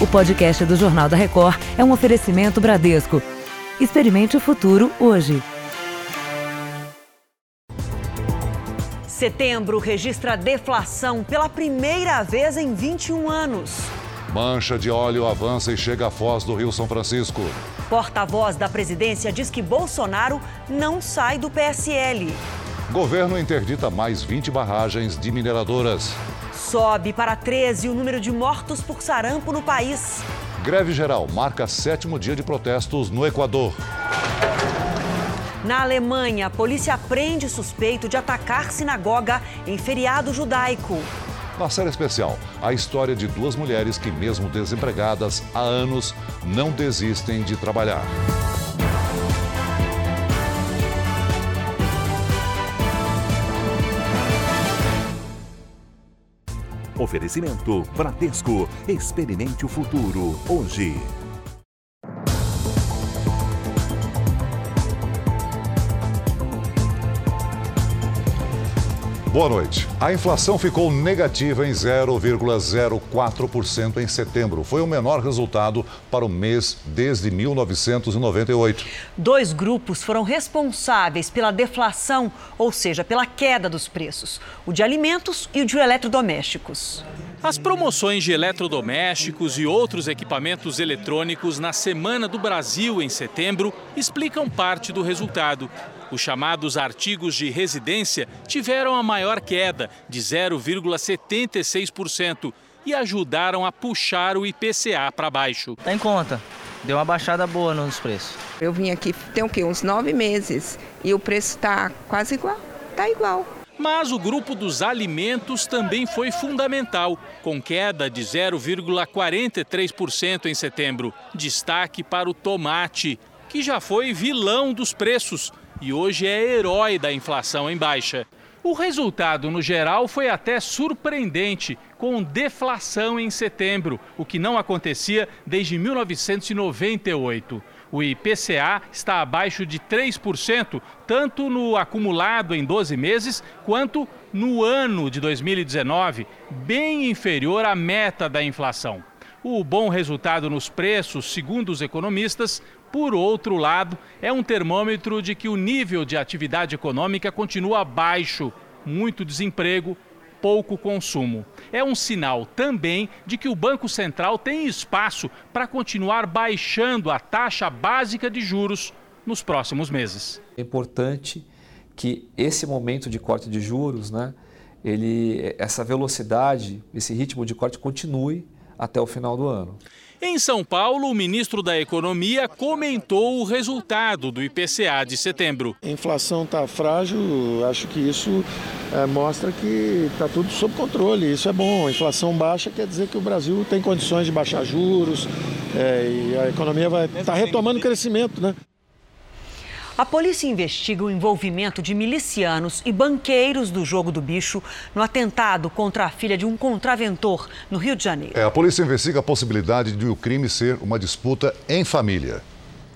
O podcast do Jornal da Record é um oferecimento Bradesco. Experimente o futuro hoje. Setembro registra deflação pela primeira vez em 21 anos. Mancha de óleo avança e chega à foz do Rio São Francisco. Porta-voz da presidência diz que Bolsonaro não sai do PSL. Governo interdita mais 20 barragens de mineradoras. Sobe para 13 o número de mortos por sarampo no país. Greve geral marca sétimo dia de protestos no Equador. Na Alemanha, a polícia prende suspeito de atacar sinagoga em feriado judaico. Na série especial, a história de duas mulheres que, mesmo desempregadas há anos, não desistem de trabalhar. Oferecimento Bradesco. Experimente o futuro hoje. Boa noite. A inflação ficou negativa em 0,04% em setembro. Foi o menor resultado para o mês desde 1998. Dois grupos foram responsáveis pela deflação, ou seja, pela queda dos preços: o de alimentos e o de eletrodomésticos. As promoções de eletrodomésticos e outros equipamentos eletrônicos na Semana do Brasil em setembro explicam parte do resultado. Os chamados artigos de residência tiveram a maior queda, de 0,76%, e ajudaram a puxar o IPCA para baixo. Está em conta. Deu uma baixada boa nos preços. Eu vim aqui tem o quê? Uns nove meses e o preço está quase igual. Está igual. Mas o grupo dos alimentos também foi fundamental, com queda de 0,43% em setembro. Destaque para o tomate, que já foi vilão dos preços e hoje é herói da inflação em baixa. O resultado, no geral, foi até surpreendente, com deflação em setembro, o que não acontecia desde 1998. O IPCA está abaixo de 3%, tanto no acumulado em 12 meses, quanto no ano de 2019, bem inferior à meta da inflação. O bom resultado nos preços, segundo os economistas, por outro lado, é um termômetro de que o nível de atividade econômica continua baixo, muito desemprego, pouco consumo. É um sinal também de que o Banco Central tem espaço para continuar baixando a taxa básica de juros nos próximos meses. É importante que esse momento de corte de juros, né, ele, essa velocidade, esse ritmo de corte continue até o final do ano. Em São Paulo, o ministro da Economia comentou o resultado do IPCA de setembro. A inflação está frágil, acho que isso é, mostra que está tudo sob controle. Isso é bom. Inflação baixa quer dizer que o Brasil tem condições de baixar juros é, e a economia vai estar tá retomando o crescimento, né? A polícia investiga o envolvimento de milicianos e banqueiros do jogo do bicho no atentado contra a filha de um contraventor no Rio de Janeiro. É, a polícia investiga a possibilidade de o crime ser uma disputa em família.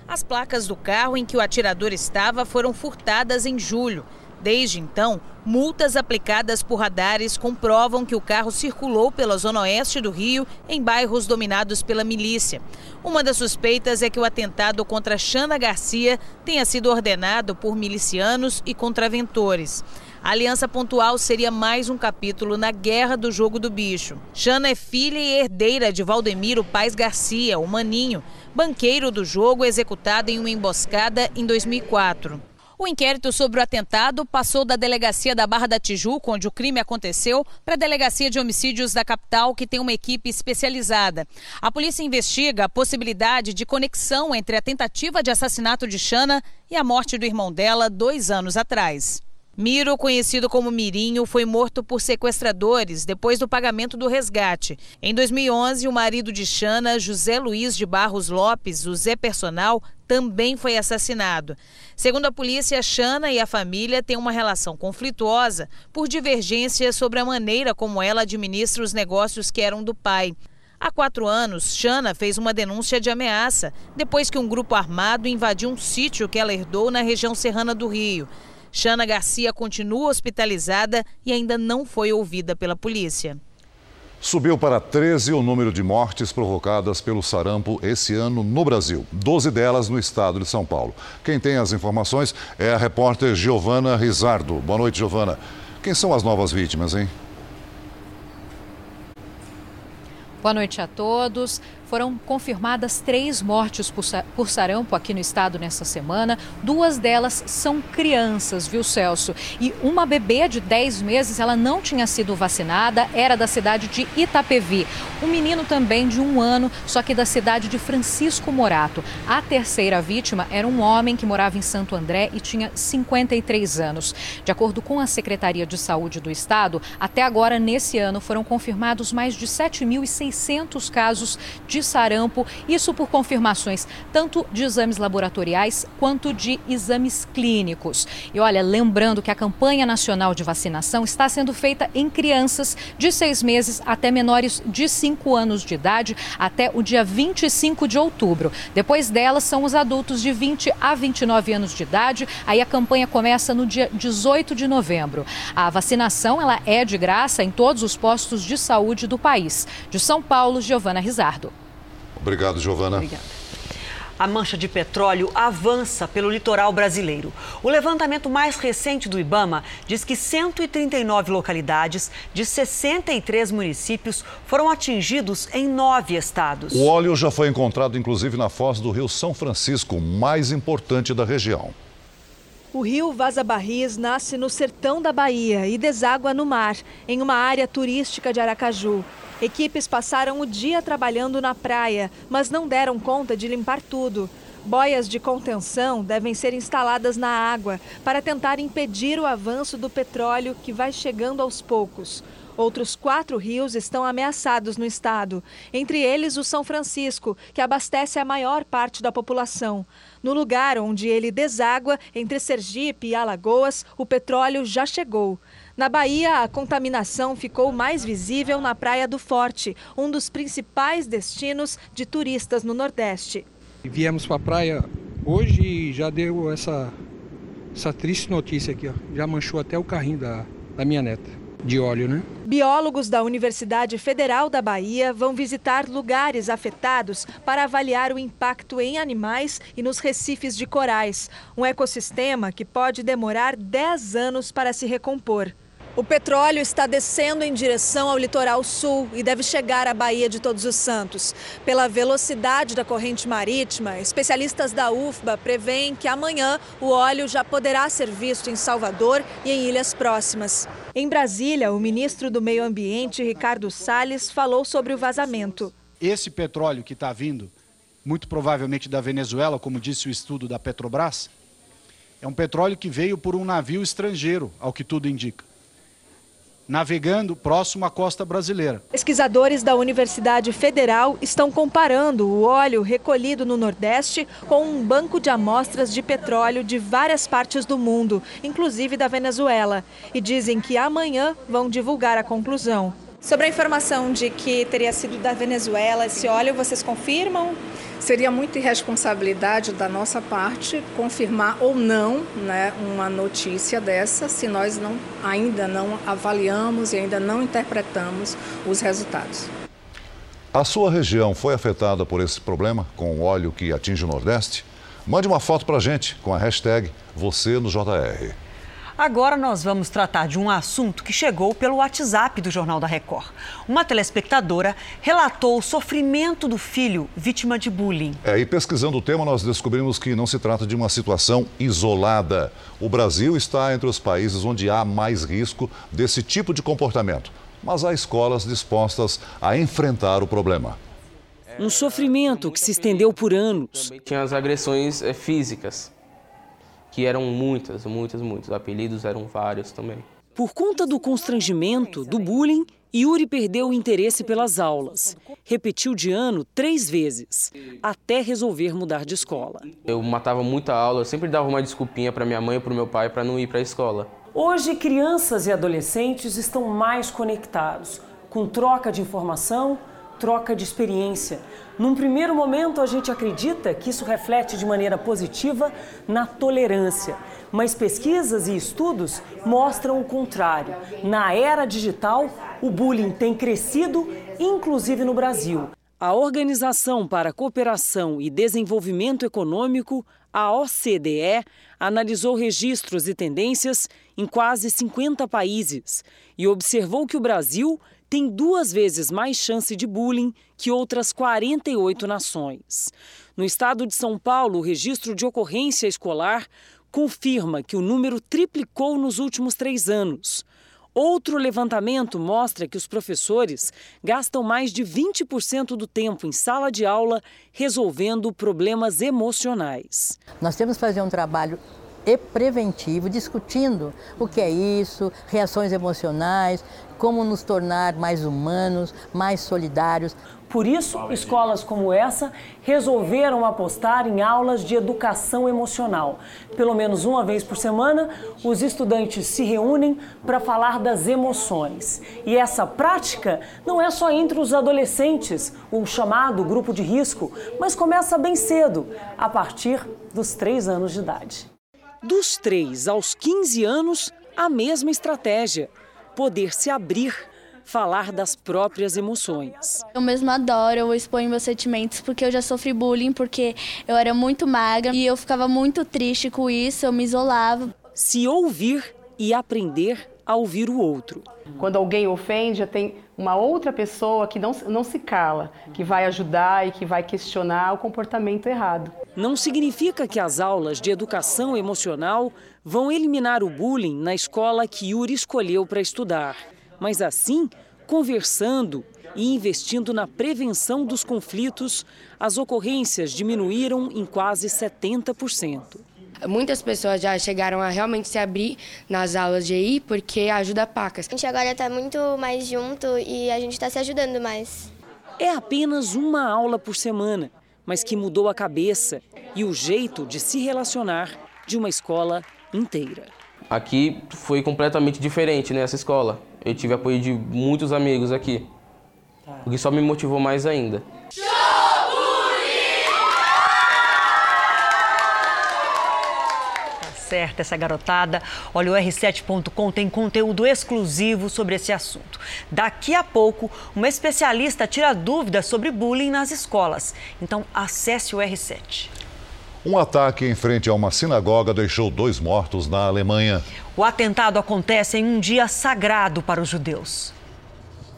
As placas do carro em que o atirador estava foram furtadas em julho. Desde então, multas aplicadas por radares comprovam que o carro circulou pela zona oeste do Rio, em bairros dominados pela milícia. Uma das suspeitas é que o atentado contra Xana Garcia tenha sido ordenado por milicianos e contraventores. A aliança pontual seria mais um capítulo na guerra do jogo do bicho. Xana é filha e herdeira de Valdemiro Paz Garcia, o Maninho, banqueiro do jogo executado em uma emboscada em 2004. O inquérito sobre o atentado passou da delegacia da Barra da Tijuca, onde o crime aconteceu, para a delegacia de homicídios da capital, que tem uma equipe especializada. A polícia investiga a possibilidade de conexão entre a tentativa de assassinato de Xana e a morte do irmão dela dois anos atrás. Miro, conhecido como Mirinho, foi morto por sequestradores depois do pagamento do resgate. Em 2011, o marido de Xana, José Luiz de Barros Lopes, o Zé Personal, também foi assassinado. Segundo a polícia, Xana e a família têm uma relação conflituosa por divergências sobre a maneira como ela administra os negócios que eram do pai. Há quatro anos, Xana fez uma denúncia de ameaça depois que um grupo armado invadiu um sítio que ela herdou na região serrana do Rio. Xana Garcia continua hospitalizada e ainda não foi ouvida pela polícia. Subiu para 13 o número de mortes provocadas pelo sarampo esse ano no Brasil, 12 delas no estado de São Paulo. Quem tem as informações é a repórter Giovana Rizardo. Boa noite, Giovana. Quem são as novas vítimas, hein? Boa noite a todos. Foram confirmadas três mortes por sarampo aqui no estado nessa semana. Duas delas são crianças, viu, Celso? E uma bebê de 10 meses, ela não tinha sido vacinada, era da cidade de Itapevi. Um menino também de um ano, só que da cidade de Francisco Morato. A terceira vítima era um homem que morava em Santo André e tinha 53 anos. De acordo com a Secretaria de Saúde do Estado, até agora, nesse ano, foram confirmados mais de 7.600 casos de sarampo, isso por confirmações tanto de exames laboratoriais quanto de exames clínicos. E olha, lembrando que a campanha nacional de vacinação está sendo feita em crianças de seis meses até menores de cinco anos de idade até o dia 25 de outubro. Depois dela são os adultos de 20 a 29 anos de idade. Aí a campanha começa no dia 18 de novembro. A vacinação ela é de graça em todos os postos de saúde do país. De São Paulo, Giovana Rizardo. Obrigado, Giovana. Obrigada. A mancha de petróleo avança pelo litoral brasileiro. O levantamento mais recente do Ibama diz que 139 localidades de 63 municípios foram atingidos em nove estados. O óleo já foi encontrado, inclusive, na foz do rio São Francisco, mais importante da região. O rio Vaza Barris nasce no sertão da Bahia e deságua no mar, em uma área turística de Aracaju. Equipes passaram o dia trabalhando na praia, mas não deram conta de limpar tudo. Boias de contenção devem ser instaladas na água para tentar impedir o avanço do petróleo que vai chegando aos poucos. Outros quatro rios estão ameaçados no estado, entre eles o São Francisco, que abastece a maior parte da população. No lugar onde ele deságua, entre Sergipe e Alagoas, o petróleo já chegou. Na Bahia, a contaminação ficou mais visível na Praia do Forte, um dos principais destinos de turistas no Nordeste. Viemos para a praia hoje e já deu essa, essa triste notícia aqui, ó. já manchou até o carrinho da, da minha neta de óleo, né? Biólogos da Universidade Federal da Bahia vão visitar lugares afetados para avaliar o impacto em animais e nos recifes de corais, um ecossistema que pode demorar 10 anos para se recompor. O petróleo está descendo em direção ao litoral sul e deve chegar à Baía de Todos os Santos. Pela velocidade da corrente marítima, especialistas da UFBA preveem que amanhã o óleo já poderá ser visto em Salvador e em ilhas próximas. Em Brasília, o ministro do Meio Ambiente, Ricardo Salles, falou sobre o vazamento. Esse petróleo que está vindo, muito provavelmente da Venezuela, como disse o estudo da Petrobras, é um petróleo que veio por um navio estrangeiro, ao que tudo indica navegando próximo à costa brasileira. Pesquisadores da Universidade Federal estão comparando o óleo recolhido no Nordeste com um banco de amostras de petróleo de várias partes do mundo, inclusive da Venezuela, e dizem que amanhã vão divulgar a conclusão. Sobre a informação de que teria sido da Venezuela esse óleo, vocês confirmam? Seria muita irresponsabilidade da nossa parte confirmar ou não né, uma notícia dessa se nós não, ainda não avaliamos e ainda não interpretamos os resultados. A sua região foi afetada por esse problema com o óleo que atinge o Nordeste? Mande uma foto para a gente com a hashtag você no JR. Agora nós vamos tratar de um assunto que chegou pelo WhatsApp do Jornal da Record. Uma telespectadora relatou o sofrimento do filho vítima de bullying. É, e pesquisando o tema, nós descobrimos que não se trata de uma situação isolada. O Brasil está entre os países onde há mais risco desse tipo de comportamento. Mas há escolas dispostas a enfrentar o problema. Um sofrimento que se estendeu por anos. Tinha as agressões eh, físicas que eram muitas, muitas, muitos. Apelidos eram vários também. Por conta do constrangimento, do bullying, Yuri perdeu o interesse pelas aulas. Repetiu de ano três vezes, até resolver mudar de escola. Eu matava muita aula, eu sempre dava uma desculpinha para minha mãe e para o meu pai para não ir para a escola. Hoje, crianças e adolescentes estão mais conectados, com troca de informação, troca de experiência. Num primeiro momento, a gente acredita que isso reflete de maneira positiva na tolerância, mas pesquisas e estudos mostram o contrário. Na era digital, o bullying tem crescido inclusive no Brasil. A Organização para a Cooperação e Desenvolvimento Econômico, a OCDE, analisou registros e tendências em quase 50 países e observou que o Brasil tem duas vezes mais chance de bullying que outras 48 nações. No estado de São Paulo, o registro de ocorrência escolar confirma que o número triplicou nos últimos três anos. Outro levantamento mostra que os professores gastam mais de 20% do tempo em sala de aula resolvendo problemas emocionais. Nós temos que fazer um trabalho e preventivo, discutindo o que é isso, reações emocionais, como nos tornar mais humanos, mais solidários. Por isso, escolas como essa resolveram apostar em aulas de educação emocional. Pelo menos uma vez por semana, os estudantes se reúnem para falar das emoções. E essa prática não é só entre os adolescentes, o chamado grupo de risco, mas começa bem cedo, a partir dos três anos de idade. Dos 3 aos 15 anos, a mesma estratégia: poder se abrir, falar das próprias emoções. Eu mesmo adoro, eu exponho meus sentimentos porque eu já sofri bullying, porque eu era muito magra e eu ficava muito triste com isso, eu me isolava. Se ouvir e aprender a ouvir o outro. Quando alguém ofende, já tem uma outra pessoa que não, não se cala, que vai ajudar e que vai questionar o comportamento errado. Não significa que as aulas de educação emocional vão eliminar o bullying na escola que Yuri escolheu para estudar, mas assim, conversando e investindo na prevenção dos conflitos, as ocorrências diminuíram em quase 70%. Muitas pessoas já chegaram a realmente se abrir nas aulas de EI porque ajuda pacas. A gente agora está muito mais junto e a gente está se ajudando mais. É apenas uma aula por semana, mas que mudou a cabeça e o jeito de se relacionar de uma escola inteira. Aqui foi completamente diferente nessa escola. Eu tive apoio de muitos amigos aqui, o que só me motivou mais ainda. Certa essa garotada. Olha, o R7.com tem conteúdo exclusivo sobre esse assunto. Daqui a pouco, uma especialista tira dúvidas sobre bullying nas escolas. Então, acesse o R7. Um ataque em frente a uma sinagoga deixou dois mortos na Alemanha. O atentado acontece em um dia sagrado para os judeus.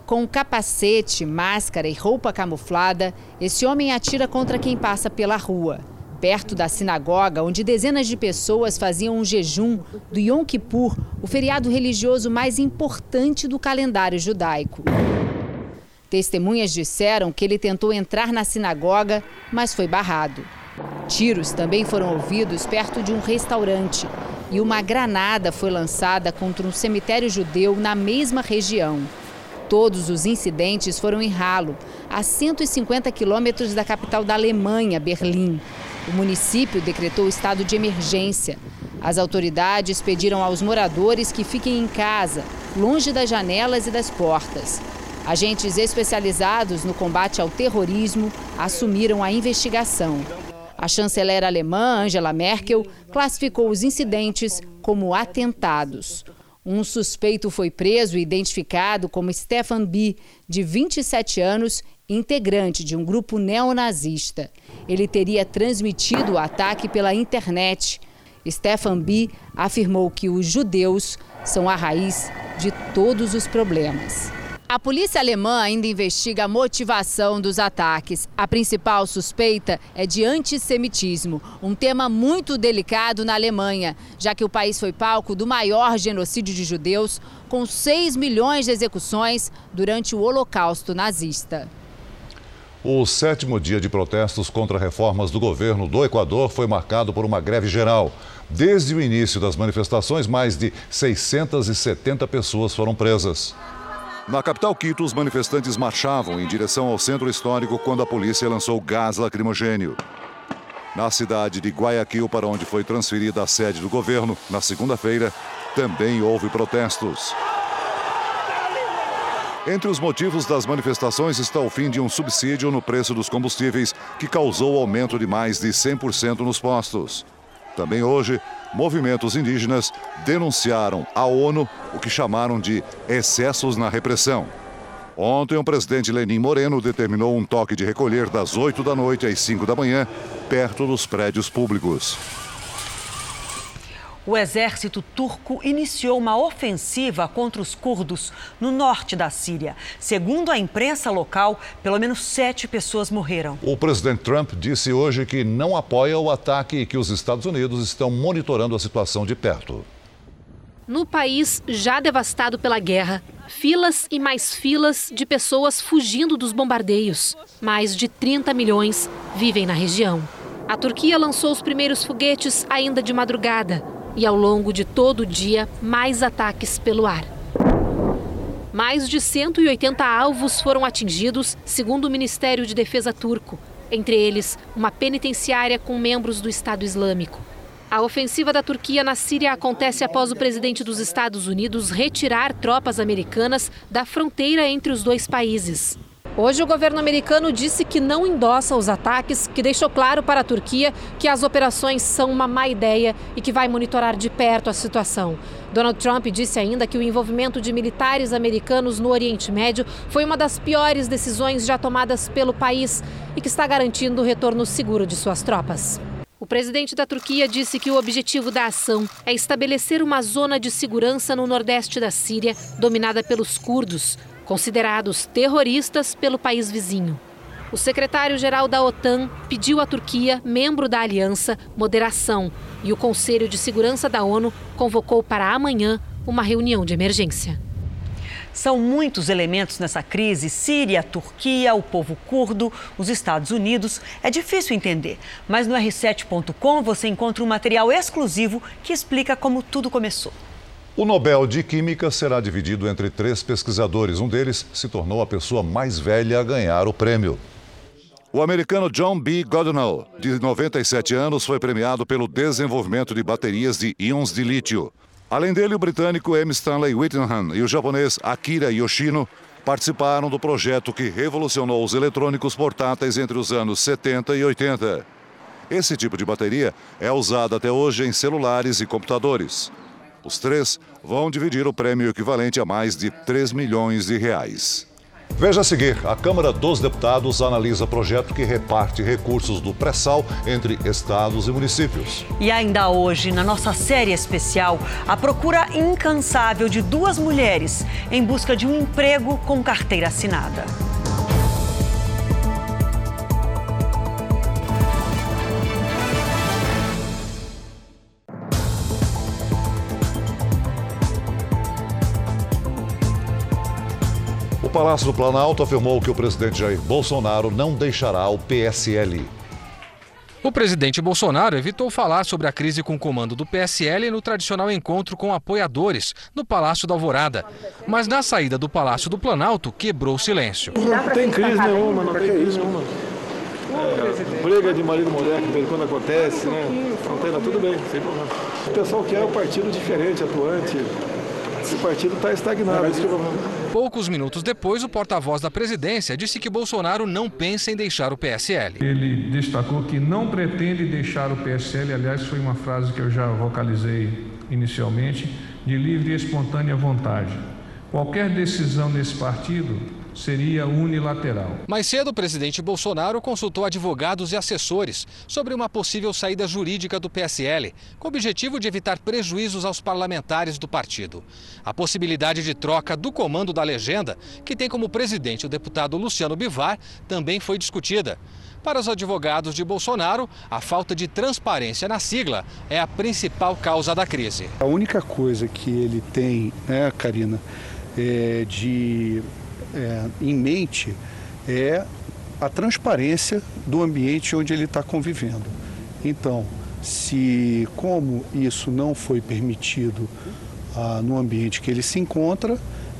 Com capacete, máscara e roupa camuflada, esse homem atira contra quem passa pela rua perto da sinagoga, onde dezenas de pessoas faziam um jejum do Yom Kippur, o feriado religioso mais importante do calendário judaico. Testemunhas disseram que ele tentou entrar na sinagoga, mas foi barrado. Tiros também foram ouvidos perto de um restaurante e uma granada foi lançada contra um cemitério judeu na mesma região. Todos os incidentes foram em Ralo, a 150 quilômetros da capital da Alemanha, Berlim. O município decretou estado de emergência. As autoridades pediram aos moradores que fiquem em casa, longe das janelas e das portas. Agentes especializados no combate ao terrorismo assumiram a investigação. A chanceler alemã Angela Merkel classificou os incidentes como atentados. Um suspeito foi preso e identificado como Stefan B., de 27 anos, integrante de um grupo neonazista. Ele teria transmitido o ataque pela internet. Stefan B. afirmou que os judeus são a raiz de todos os problemas. A polícia alemã ainda investiga a motivação dos ataques. A principal suspeita é de antissemitismo, um tema muito delicado na Alemanha, já que o país foi palco do maior genocídio de judeus, com 6 milhões de execuções durante o Holocausto nazista. O sétimo dia de protestos contra reformas do governo do Equador foi marcado por uma greve geral. Desde o início das manifestações, mais de 670 pessoas foram presas. Na capital Quito, os manifestantes marchavam em direção ao centro histórico quando a polícia lançou gás lacrimogênio. Na cidade de Guayaquil, para onde foi transferida a sede do governo, na segunda-feira, também houve protestos. Entre os motivos das manifestações está o fim de um subsídio no preço dos combustíveis, que causou aumento de mais de 100% nos postos. Também hoje, movimentos indígenas denunciaram à ONU o que chamaram de excessos na repressão. Ontem, o presidente Lenin Moreno determinou um toque de recolher das 8 da noite às 5 da manhã, perto dos prédios públicos. O exército turco iniciou uma ofensiva contra os curdos no norte da Síria. Segundo a imprensa local, pelo menos sete pessoas morreram. O presidente Trump disse hoje que não apoia o ataque e que os Estados Unidos estão monitorando a situação de perto. No país já devastado pela guerra, filas e mais filas de pessoas fugindo dos bombardeios. Mais de 30 milhões vivem na região. A Turquia lançou os primeiros foguetes ainda de madrugada e, ao longo de todo o dia, mais ataques pelo ar. Mais de 180 alvos foram atingidos, segundo o Ministério de Defesa turco, entre eles uma penitenciária com membros do Estado Islâmico. A ofensiva da Turquia na Síria acontece após o presidente dos Estados Unidos retirar tropas americanas da fronteira entre os dois países. Hoje, o governo americano disse que não endossa os ataques, que deixou claro para a Turquia que as operações são uma má ideia e que vai monitorar de perto a situação. Donald Trump disse ainda que o envolvimento de militares americanos no Oriente Médio foi uma das piores decisões já tomadas pelo país e que está garantindo o retorno seguro de suas tropas. O presidente da Turquia disse que o objetivo da ação é estabelecer uma zona de segurança no nordeste da Síria, dominada pelos curdos, considerados terroristas pelo país vizinho. O secretário-geral da OTAN pediu à Turquia, membro da aliança, moderação e o Conselho de Segurança da ONU convocou para amanhã uma reunião de emergência. São muitos elementos nessa crise: Síria, Turquia, o povo curdo, os Estados Unidos. É difícil entender, mas no r7.com você encontra um material exclusivo que explica como tudo começou. O Nobel de Química será dividido entre três pesquisadores. Um deles se tornou a pessoa mais velha a ganhar o prêmio. O americano John B. Goodenough, de 97 anos, foi premiado pelo desenvolvimento de baterias de íons de lítio. Além dele, o britânico M. Stanley Whittingham e o japonês Akira Yoshino participaram do projeto que revolucionou os eletrônicos portáteis entre os anos 70 e 80. Esse tipo de bateria é usado até hoje em celulares e computadores. Os três vão dividir o prêmio equivalente a mais de 3 milhões de reais. Veja a seguir: a Câmara dos Deputados analisa projeto que reparte recursos do pré-sal entre estados e municípios. E ainda hoje, na nossa série especial, a procura incansável de duas mulheres em busca de um emprego com carteira assinada. Palácio do Planalto afirmou que o presidente Jair Bolsonaro não deixará o PSL. O presidente Bolsonaro evitou falar sobre a crise com o comando do PSL no tradicional encontro com apoiadores no Palácio da Alvorada. Mas na saída do Palácio do Planalto, quebrou o silêncio. Não tem crise nenhuma, não tem crise nenhuma. É, briga de marido e mulher que quando acontece, né? Não tem, tudo bem, sem problema. O pessoal quer um partido diferente, atuante. Esse partido está estagnado. Poucos minutos depois, o porta-voz da presidência disse que Bolsonaro não pensa em deixar o PSL. Ele destacou que não pretende deixar o PSL, aliás, foi uma frase que eu já vocalizei inicialmente, de livre e espontânea vontade. Qualquer decisão nesse partido seria unilateral. Mais cedo, o presidente Bolsonaro consultou advogados e assessores sobre uma possível saída jurídica do PSL, com o objetivo de evitar prejuízos aos parlamentares do partido. A possibilidade de troca do comando da legenda, que tem como presidente o deputado Luciano Bivar, também foi discutida. Para os advogados de Bolsonaro, a falta de transparência na sigla é a principal causa da crise. A única coisa que ele tem, né, Karina, é de é, em mente é a transparência do ambiente onde ele está convivendo. Então, se como isso não foi permitido ah, no ambiente que ele se encontra,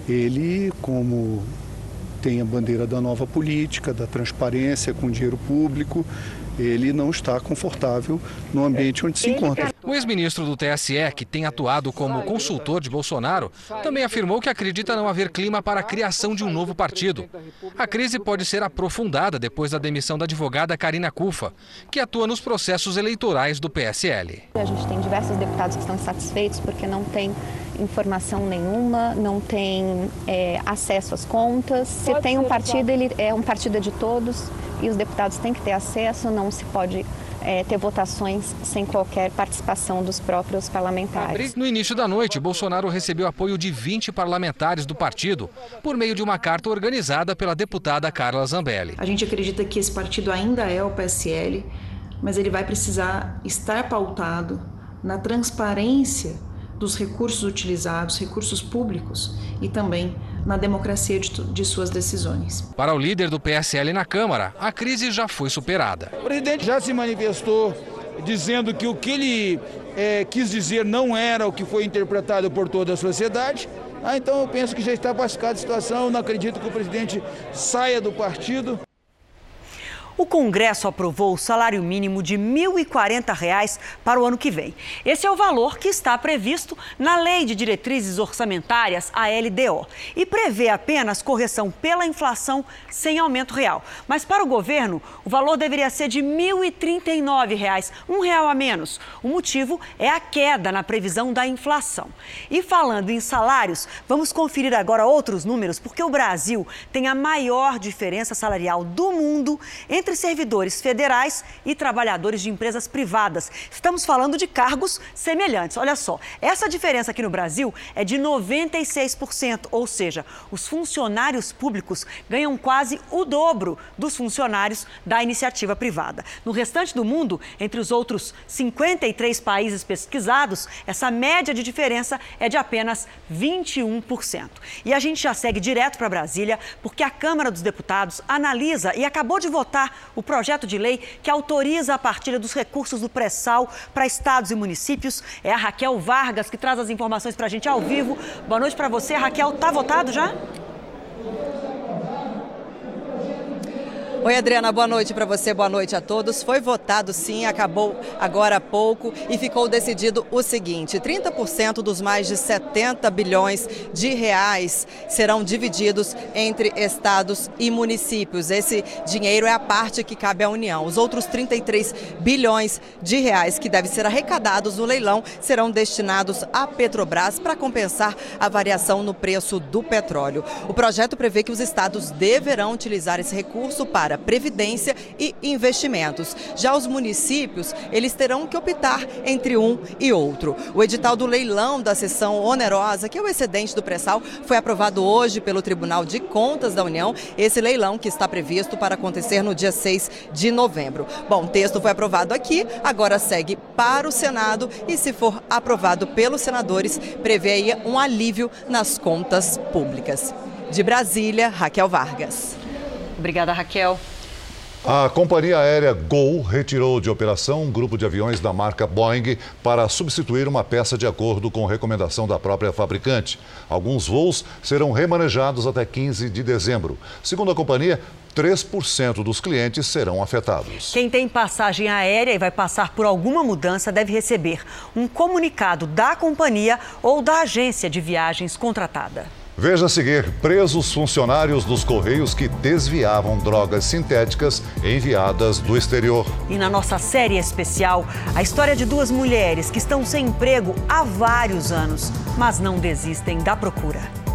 ele, como tem a bandeira da nova política, da transparência com dinheiro público, ele não está confortável no ambiente onde se encontra. O ex-ministro do TSE, que tem atuado como consultor de Bolsonaro, também afirmou que acredita não haver clima para a criação de um novo partido. A crise pode ser aprofundada depois da demissão da advogada Karina Cufa, que atua nos processos eleitorais do PSL. A gente tem diversos deputados que estão insatisfeitos porque não tem informação nenhuma, não tem é, acesso às contas. Se tem um partido, ele é um partido de todos e os deputados têm que ter acesso, não se pode é, ter votações sem qualquer participação dos próprios parlamentares. No início da noite, Bolsonaro recebeu apoio de 20 parlamentares do partido, por meio de uma carta organizada pela deputada Carla Zambelli. A gente acredita que esse partido ainda é o PSL, mas ele vai precisar estar pautado na transparência dos recursos utilizados, recursos públicos e também na democracia de, de, suas decisões. Para o líder do PSL na Câmara, a crise já foi superada. O presidente já se manifestou dizendo que o que ele é, quis dizer não era o que foi interpretado por toda a sociedade. Ah, então eu penso que já está pacificada a situação, não acredito que o presidente saia do partido. O Congresso aprovou o salário mínimo de R$ 1.040 para o ano que vem. Esse é o valor que está previsto na Lei de Diretrizes Orçamentárias, a LDO, e prevê apenas correção pela inflação sem aumento real. Mas para o governo, o valor deveria ser de R$ 1.039, um real a menos. O motivo é a queda na previsão da inflação. E falando em salários, vamos conferir agora outros números, porque o Brasil tem a maior diferença salarial do mundo entre entre servidores federais e trabalhadores de empresas privadas. Estamos falando de cargos semelhantes. Olha só, essa diferença aqui no Brasil é de 96%, ou seja, os funcionários públicos ganham quase o dobro dos funcionários da iniciativa privada. No restante do mundo, entre os outros 53 países pesquisados, essa média de diferença é de apenas 21%. E a gente já segue direto para Brasília, porque a Câmara dos Deputados analisa e acabou de votar o projeto de lei que autoriza a partilha dos recursos do pré-sal para estados e municípios. É a Raquel Vargas que traz as informações para a gente ao vivo. Boa noite para você. Raquel, tá votado já? Oi, Adriana, boa noite para você, boa noite a todos. Foi votado sim, acabou agora há pouco e ficou decidido o seguinte: 30% dos mais de 70 bilhões de reais serão divididos entre estados e municípios. Esse dinheiro é a parte que cabe à União. Os outros 33 bilhões de reais que devem ser arrecadados no leilão serão destinados à Petrobras para compensar a variação no preço do petróleo. O projeto prevê que os estados deverão utilizar esse recurso para previdência e investimentos. Já os municípios, eles terão que optar entre um e outro. O edital do leilão da sessão onerosa, que é o excedente do pré-sal, foi aprovado hoje pelo Tribunal de Contas da União. Esse leilão que está previsto para acontecer no dia 6 de novembro. Bom, o texto foi aprovado aqui, agora segue para o Senado e, se for aprovado pelos senadores, prevê aí um alívio nas contas públicas. De Brasília, Raquel Vargas. Obrigada, Raquel. A companhia aérea Gol retirou de operação um grupo de aviões da marca Boeing para substituir uma peça de acordo com recomendação da própria fabricante. Alguns voos serão remanejados até 15 de dezembro. Segundo a companhia, 3% dos clientes serão afetados. Quem tem passagem aérea e vai passar por alguma mudança deve receber um comunicado da companhia ou da agência de viagens contratada. Veja a seguir: presos funcionários dos Correios que desviavam drogas sintéticas enviadas do exterior. E na nossa série especial, a história de duas mulheres que estão sem emprego há vários anos, mas não desistem da procura.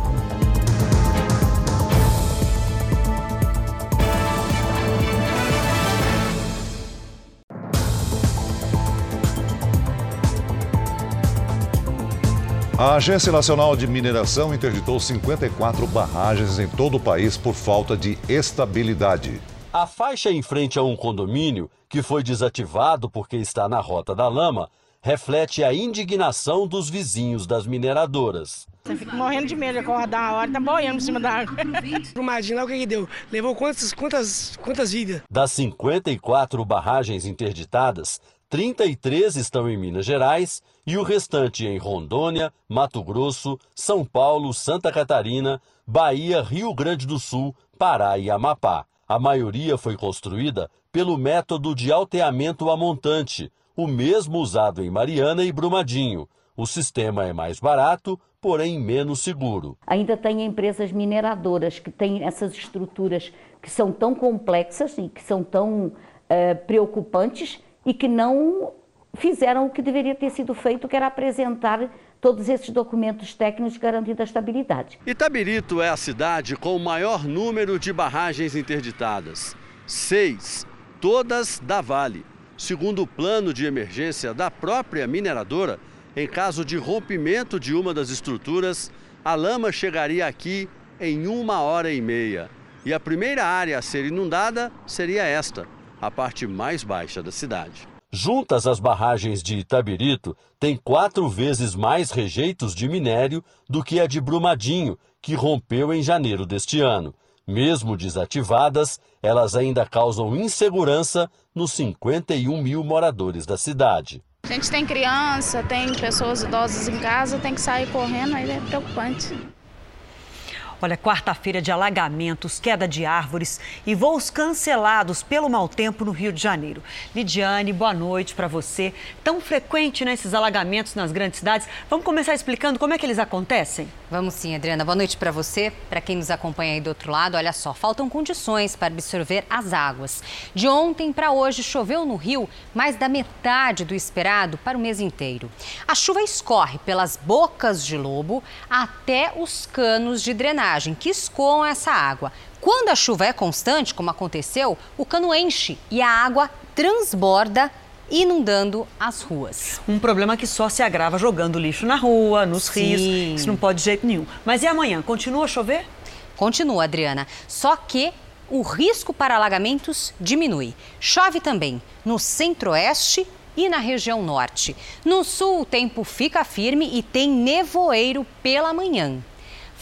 A Agência Nacional de Mineração interditou 54 barragens em todo o país por falta de estabilidade. A faixa em frente a um condomínio, que foi desativado porque está na Rota da Lama, reflete a indignação dos vizinhos das mineradoras. Você fica morrendo de medo de acordar a hora, tá boiando em cima da água. Imagina o que, que deu. Levou quantas, quantas, quantas vidas? Das 54 barragens interditadas, 33 estão em Minas Gerais e o restante em Rondônia, Mato Grosso, São Paulo, Santa Catarina, Bahia, Rio Grande do Sul, Pará e Amapá. A maioria foi construída pelo método de alteamento a montante, o mesmo usado em Mariana e Brumadinho. O sistema é mais barato, porém menos seguro. Ainda tem empresas mineradoras que têm essas estruturas que são tão complexas e que são tão uh, preocupantes e que não fizeram o que deveria ter sido feito, que era apresentar todos esses documentos técnicos garantindo a estabilidade. Itabirito é a cidade com o maior número de barragens interditadas. Seis, todas da Vale. Segundo o plano de emergência da própria mineradora, em caso de rompimento de uma das estruturas, a lama chegaria aqui em uma hora e meia. E a primeira área a ser inundada seria esta, a parte mais baixa da cidade. Juntas, as barragens de Itabirito têm quatro vezes mais rejeitos de minério do que a de Brumadinho, que rompeu em janeiro deste ano. Mesmo desativadas, elas ainda causam insegurança nos 51 mil moradores da cidade. A gente tem criança, tem pessoas idosas em casa, tem que sair correndo, aí é preocupante. Olha, quarta-feira de alagamentos, queda de árvores e voos cancelados pelo mau tempo no Rio de Janeiro. Lidiane, boa noite para você. Tão frequente né, alagamentos nas grandes cidades. Vamos começar explicando como é que eles acontecem? Vamos sim, Adriana. Boa noite para você. Para quem nos acompanha aí do outro lado, olha só, faltam condições para absorver as águas. De ontem para hoje choveu no Rio mais da metade do esperado para o mês inteiro. A chuva escorre pelas bocas de lobo até os canos de drenagem que escoam essa água. Quando a chuva é constante, como aconteceu, o cano enche e a água transborda inundando as ruas. Um problema que só se agrava jogando lixo na rua, nos Sim. rios. Isso não pode de jeito nenhum. Mas e amanhã? Continua a chover? Continua, Adriana. Só que o risco para alagamentos diminui. Chove também no centro-oeste e na região norte. No sul, o tempo fica firme e tem nevoeiro pela manhã.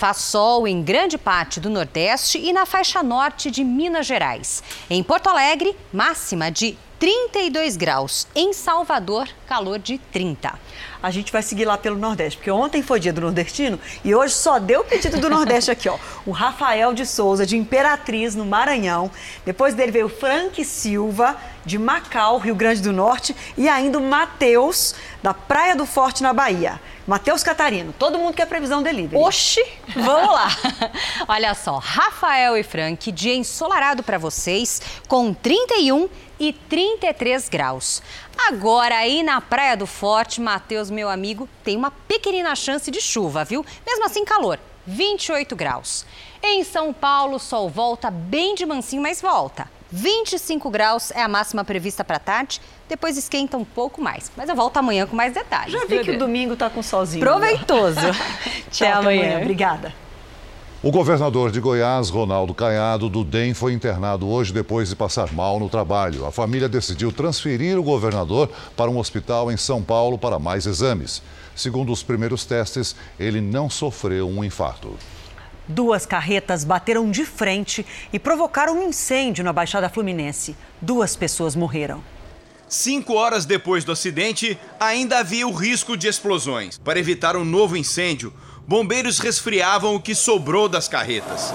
Faz sol em grande parte do Nordeste e na faixa norte de Minas Gerais. Em Porto Alegre, máxima de 32 graus. Em Salvador, calor de 30. A gente vai seguir lá pelo Nordeste, porque ontem foi dia do nordestino e hoje só deu o pedido do Nordeste aqui, ó. O Rafael de Souza, de Imperatriz, no Maranhão. Depois dele veio o Frank Silva, de Macau, Rio Grande do Norte. E ainda o Matheus, da Praia do Forte, na Bahia. Matheus Catarino, todo mundo quer previsão delivery. Oxi, vamos lá. Olha só, Rafael e Frank, dia ensolarado para vocês, com 31 e 33 graus. Agora, aí na Praia do Forte, Matheus, meu amigo, tem uma pequenina chance de chuva, viu? Mesmo assim, calor, 28 graus. Em São Paulo, sol volta bem de mansinho, mas volta. 25 graus é a máxima prevista para tarde. Depois esquenta um pouco mais. Mas eu volto amanhã com mais detalhes. Já vi que o domingo tá com solzinho. Proveitoso. Tchau, até amanhã. amanhã. Obrigada. O governador de Goiás, Ronaldo Caiado, do DEM, foi internado hoje depois de passar mal no trabalho. A família decidiu transferir o governador para um hospital em São Paulo para mais exames. Segundo os primeiros testes, ele não sofreu um infarto. Duas carretas bateram de frente e provocaram um incêndio na Baixada Fluminense. Duas pessoas morreram. Cinco horas depois do acidente, ainda havia o risco de explosões. Para evitar um novo incêndio, bombeiros resfriavam o que sobrou das carretas.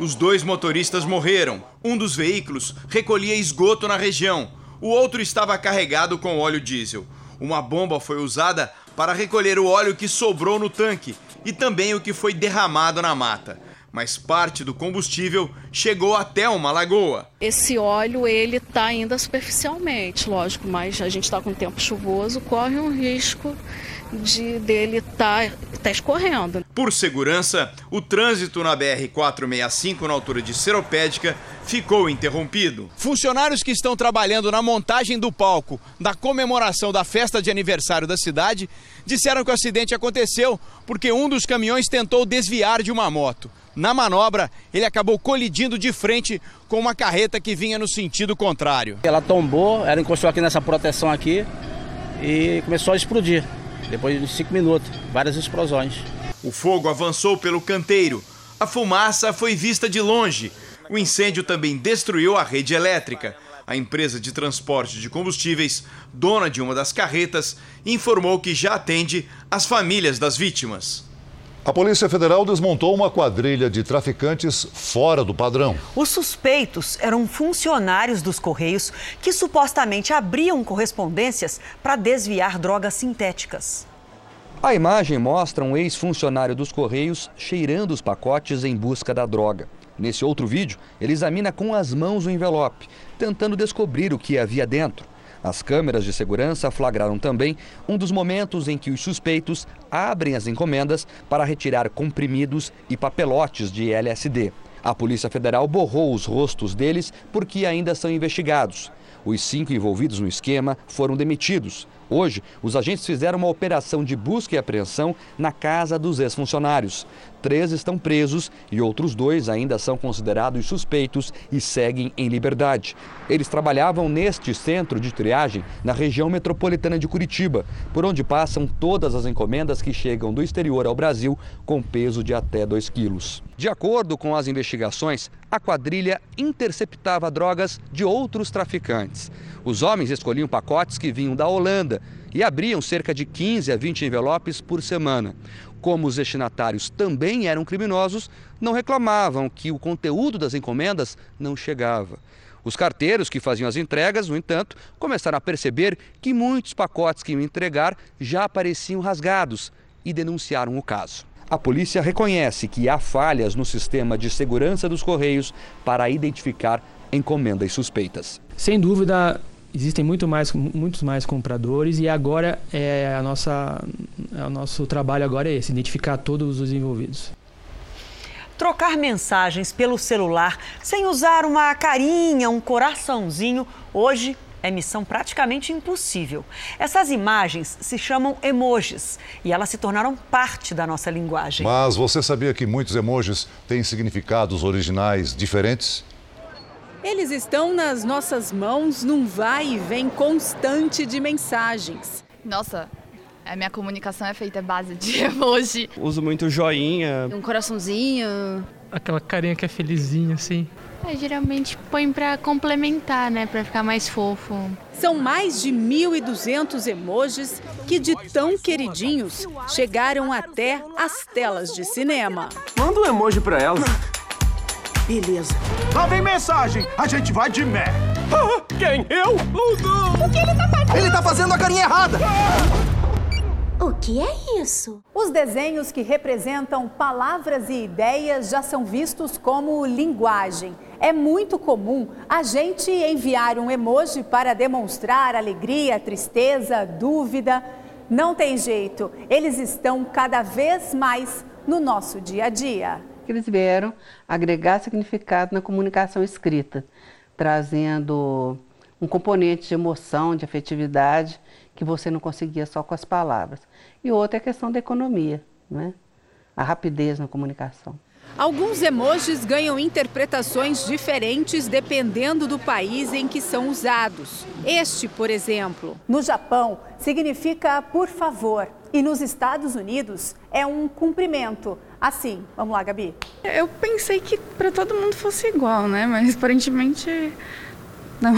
Os dois motoristas morreram. Um dos veículos recolhia esgoto na região, o outro estava carregado com óleo diesel. Uma bomba foi usada para recolher o óleo que sobrou no tanque e também o que foi derramado na mata. Mas parte do combustível chegou até uma lagoa. Esse óleo ele está ainda superficialmente, lógico, mas a gente está com tempo chuvoso, corre um risco de dele estar tá, tá escorrendo. Por segurança, o trânsito na BR-465 na altura de Seropédica ficou interrompido. Funcionários que estão trabalhando na montagem do palco da comemoração da festa de aniversário da cidade disseram que o acidente aconteceu porque um dos caminhões tentou desviar de uma moto. Na manobra, ele acabou colidindo de frente com uma carreta que vinha no sentido contrário. Ela tombou, ela encostou aqui nessa proteção aqui e começou a explodir. Depois de cinco minutos, várias explosões. O fogo avançou pelo canteiro. A fumaça foi vista de longe. O incêndio também destruiu a rede elétrica. A empresa de transporte de combustíveis, dona de uma das carretas, informou que já atende as famílias das vítimas. A Polícia Federal desmontou uma quadrilha de traficantes fora do padrão. Os suspeitos eram funcionários dos Correios que supostamente abriam correspondências para desviar drogas sintéticas. A imagem mostra um ex-funcionário dos Correios cheirando os pacotes em busca da droga. Nesse outro vídeo, ele examina com as mãos o envelope, tentando descobrir o que havia dentro. As câmeras de segurança flagraram também um dos momentos em que os suspeitos abrem as encomendas para retirar comprimidos e papelotes de LSD. A Polícia Federal borrou os rostos deles porque ainda são investigados. Os cinco envolvidos no esquema foram demitidos. Hoje, os agentes fizeram uma operação de busca e apreensão na casa dos ex-funcionários. Três estão presos e outros dois ainda são considerados suspeitos e seguem em liberdade. Eles trabalhavam neste centro de triagem na região metropolitana de Curitiba, por onde passam todas as encomendas que chegam do exterior ao Brasil com peso de até 2 quilos. De acordo com as investigações, a quadrilha interceptava drogas de outros traficantes. Os homens escolhiam pacotes que vinham da Holanda e abriam cerca de 15 a 20 envelopes por semana. Como os destinatários também eram criminosos, não reclamavam que o conteúdo das encomendas não chegava. Os carteiros que faziam as entregas, no entanto, começaram a perceber que muitos pacotes que iam entregar já apareciam rasgados e denunciaram o caso. A polícia reconhece que há falhas no sistema de segurança dos Correios para identificar encomendas suspeitas. Sem dúvida, existem muito mais, muitos mais compradores e agora é a nossa, é o nosso trabalho agora é esse, identificar todos os envolvidos. Trocar mensagens pelo celular sem usar uma carinha, um coraçãozinho, hoje é missão praticamente impossível. Essas imagens se chamam emojis e elas se tornaram parte da nossa linguagem. Mas você sabia que muitos emojis têm significados originais diferentes? Eles estão nas nossas mãos num vai e vem constante de mensagens. Nossa, a minha comunicação é feita à base de emoji. Uso muito joinha. Um coraçãozinho. Aquela carinha que é felizinha, assim. É, geralmente põe para complementar, né? Para ficar mais fofo. São mais de 1.200 emojis que, de tão queridinhos, chegaram até as telas de cinema. Manda um emoji para ela. Beleza. Lá vem mensagem. A gente vai de mé. Ah, quem? Eu? Oh, não. O que ele tá fazendo? Ele tá fazendo a carinha errada. O que é isso? Os desenhos que representam palavras e ideias já são vistos como linguagem. É muito comum a gente enviar um emoji para demonstrar alegria, tristeza, dúvida. Não tem jeito, eles estão cada vez mais no nosso dia a dia que eles vieram agregar significado na comunicação escrita, trazendo um componente de emoção, de afetividade que você não conseguia só com as palavras. E outra é a questão da economia, né? a rapidez na comunicação. Alguns emojis ganham interpretações diferentes dependendo do país em que são usados. Este, por exemplo, no Japão, significa por favor e nos Estados Unidos é um cumprimento. Assim, vamos lá, Gabi. Eu pensei que para todo mundo fosse igual, né? Mas aparentemente não.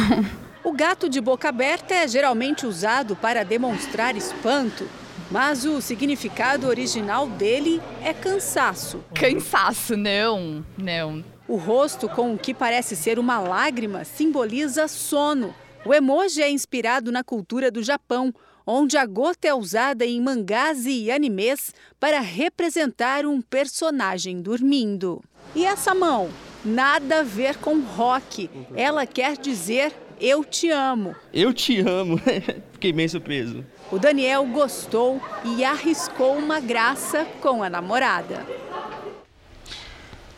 O gato de boca aberta é geralmente usado para demonstrar espanto mas o significado original dele é cansaço. Cansaço, não, não. O rosto com o que parece ser uma lágrima simboliza sono. O emoji é inspirado na cultura do Japão, onde a gota é usada em mangás e animes para representar um personagem dormindo. E essa mão? Nada a ver com rock. Ela quer dizer eu te amo. Eu te amo. Fiquei bem surpreso. O Daniel gostou e arriscou uma graça com a namorada.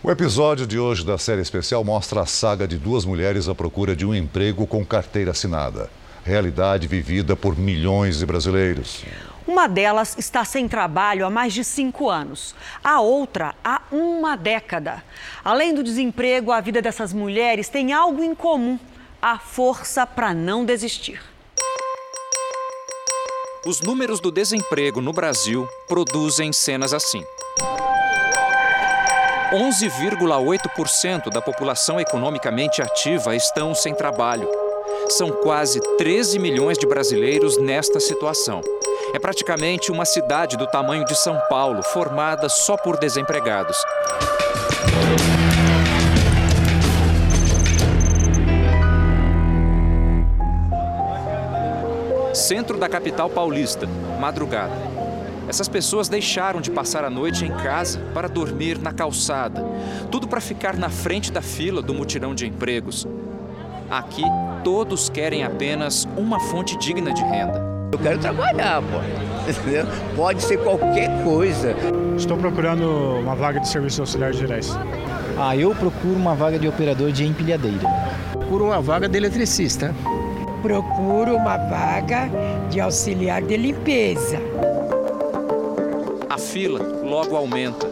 O episódio de hoje da série especial mostra a saga de duas mulheres à procura de um emprego com carteira assinada. Realidade vivida por milhões de brasileiros. Uma delas está sem trabalho há mais de cinco anos, a outra há uma década. Além do desemprego, a vida dessas mulheres tem algo em comum: a força para não desistir. Os números do desemprego no Brasil produzem cenas assim. 11,8% da população economicamente ativa estão sem trabalho. São quase 13 milhões de brasileiros nesta situação. É praticamente uma cidade do tamanho de São Paulo, formada só por desempregados. centro da capital paulista, madrugada. Essas pessoas deixaram de passar a noite em casa para dormir na calçada, tudo para ficar na frente da fila do mutirão de empregos. Aqui, todos querem apenas uma fonte digna de renda. Eu quero trabalhar, pô. Entendeu? Pode ser qualquer coisa. Estou procurando uma vaga de serviço auxiliar gerais. Ah, eu procuro uma vaga de operador de empilhadeira. Procuro uma vaga de eletricista. Procuro uma vaga de auxiliar de limpeza. A fila logo aumenta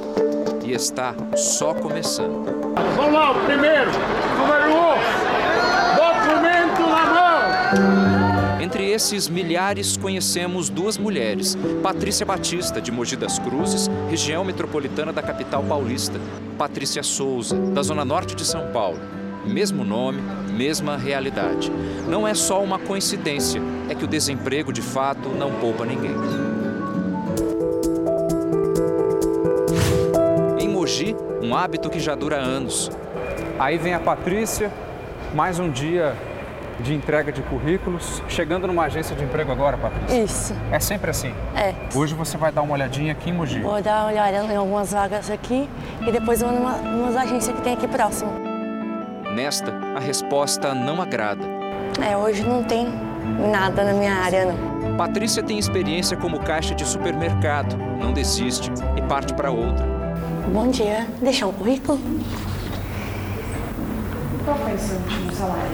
e está só começando. Vamos lá, o primeiro, número um, esses milhares, conhecemos duas mulheres. Patrícia Batista, de Mogi das Cruzes, região metropolitana da capital paulista. Patrícia Souza, da zona norte de São Paulo. Mesmo nome, mesma realidade. Não é só uma coincidência, é que o desemprego de fato não poupa ninguém. Em Mogi, um hábito que já dura anos. Aí vem a Patrícia, mais um dia de entrega de currículos. Chegando numa agência de emprego agora, Patrícia? Isso. É sempre assim? É. Hoje você vai dar uma olhadinha aqui em Mogi. Vou dar uma olhada em algumas vagas aqui e depois vou numa, numa agência que tem aqui próximo. Nesta, a resposta não agrada. É, hoje não tem nada na minha área, não. Patrícia tem experiência como caixa de supermercado, não desiste e parte para outra. Bom dia. Deixar um currículo? Qual foi o seu último salário?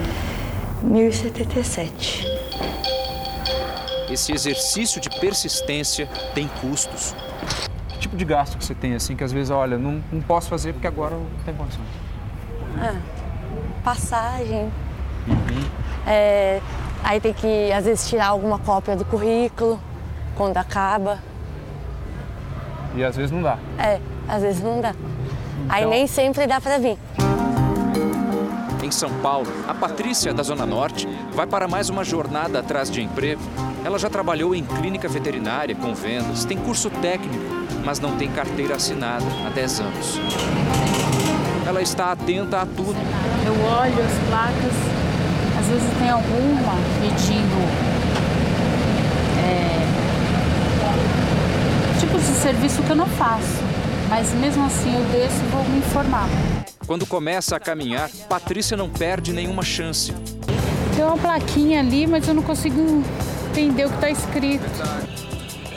1077. Esse exercício de persistência tem custos. Que tipo de gasto que você tem, assim, que às vezes, olha, não, não posso fazer porque agora não tem condições? Ah, passagem. É, aí tem que, às vezes, tirar alguma cópia do currículo quando acaba. E às vezes não dá. É, às vezes não dá. Aí Então- nem sempre dá pra vir. Em São Paulo, a Patrícia, da Zona Norte, vai para mais uma jornada atrás de emprego. Ela já trabalhou em clínica veterinária com vendas, tem curso técnico, mas não tem carteira assinada há 10 anos. Ela está atenta a tudo. Eu olho as placas, às vezes tem alguma pedindo é, tipos de serviço que eu não faço, mas mesmo assim eu desço e vou me informar. Quando começa a caminhar, Patrícia não perde nenhuma chance. Tem uma plaquinha ali, mas eu não consigo entender o que está escrito.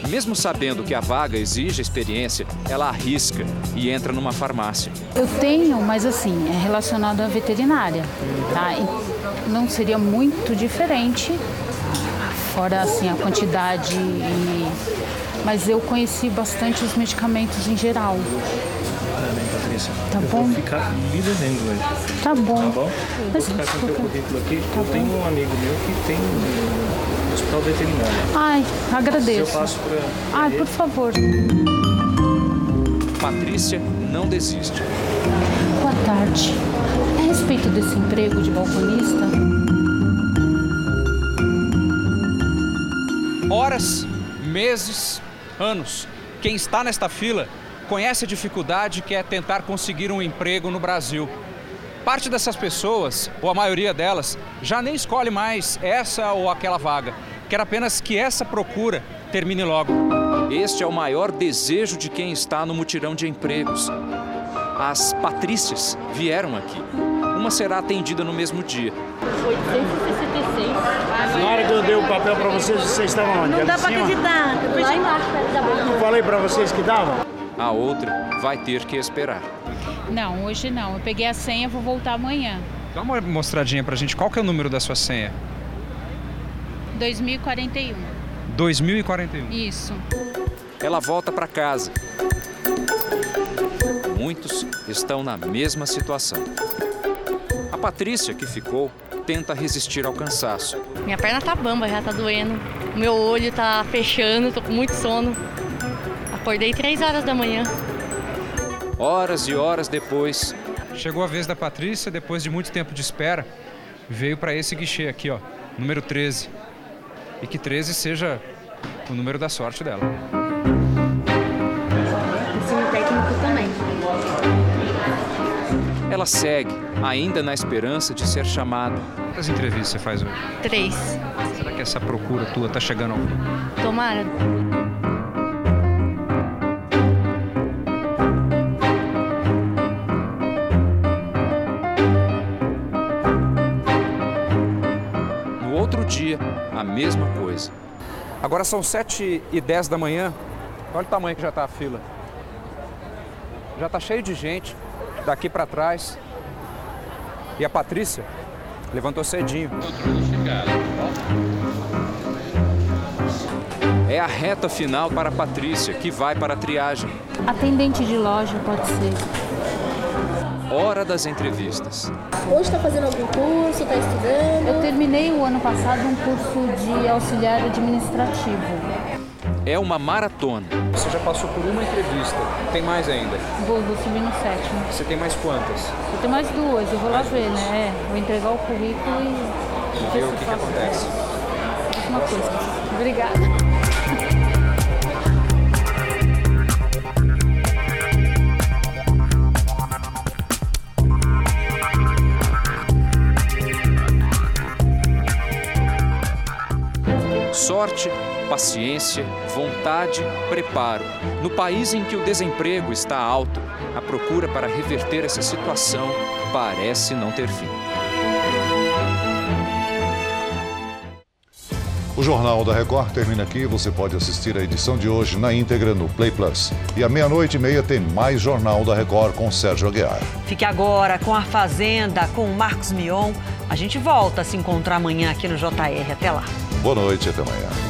Mesmo sabendo que a vaga exige experiência, ela arrisca e entra numa farmácia. Eu tenho, mas assim, é relacionado à veterinária, tá? Não seria muito diferente, fora assim a quantidade e... Mas eu conheci bastante os medicamentos em geral. Tá eu bom. vou ficar lhe devendo hoje. Tá bom. Tá bom? Mas vou ficar com o teu currículo aqui. Tá eu tenho bom. um amigo meu que tem um hospital veterinário. Ai, agradeço. Se eu passo pra Ai, ele. por favor. Patrícia não desiste. Boa tarde. A respeito desse emprego de balconista, Horas, meses, anos. Quem está nesta fila conhece a dificuldade que é tentar conseguir um emprego no Brasil. Parte dessas pessoas, ou a maioria delas, já nem escolhe mais essa ou aquela vaga. Quer apenas que essa procura termine logo. Este é o maior desejo de quem está no mutirão de empregos. As Patrícias vieram aqui. Uma será atendida no mesmo dia. 866. Na hora que eu dei o papel pra vocês, vocês estavam onde? Não dá cima? acreditar. Lá embaixo, perto da boca. Eu falei pra vocês que dava? A outra vai ter que esperar. Não, hoje não. Eu peguei a senha, vou voltar amanhã. Dá uma mostradinha pra gente. Qual que é o número da sua senha? 2041. 2041. Isso. Ela volta para casa. Muitos estão na mesma situação. A Patrícia, que ficou, tenta resistir ao cansaço. Minha perna tá bamba, já tá doendo. Meu olho tá fechando, tô com muito sono. Acordei três horas da manhã. Horas e horas depois, Chegou a vez da Patrícia, depois de muito tempo de espera, veio para esse guichê aqui, ó, número 13. E que 13 seja o número da sorte dela. Ensino técnico também. ela segue, ainda na esperança de ser chamada. Quantas entrevistas você faz hoje? Três. Será que essa procura tua tá chegando ao fim? Tomara. Mesma coisa. Agora são 7 e 10 da manhã. Olha o tamanho que já está a fila. Já está cheio de gente daqui para trás. E a Patrícia levantou cedinho. É a reta final para a Patrícia, que vai para a triagem. Atendente de loja pode ser. Hora das entrevistas. Hoje está fazendo algum curso, está estudando? Eu terminei o ano passado um curso de auxiliar administrativo. É uma maratona. Você já passou por uma entrevista. Tem mais ainda? Vou, vou subir no sétimo. Você tem mais quantas? Eu tenho mais duas, eu vou lá ver, né? É, vou entregar o currículo e. E ver o que, que acontece. Uma coisa. Obrigada. Sorte, paciência, vontade, preparo. No país em que o desemprego está alto, a procura para reverter essa situação parece não ter fim. O Jornal da Record termina aqui. Você pode assistir a edição de hoje na íntegra no Play Plus. E à meia-noite e meia tem mais Jornal da Record com Sérgio Aguiar. Fique agora com a Fazenda, com o Marcos Mion. A gente volta a se encontrar amanhã aqui no JR. Até lá. Boa noite, até amanhã.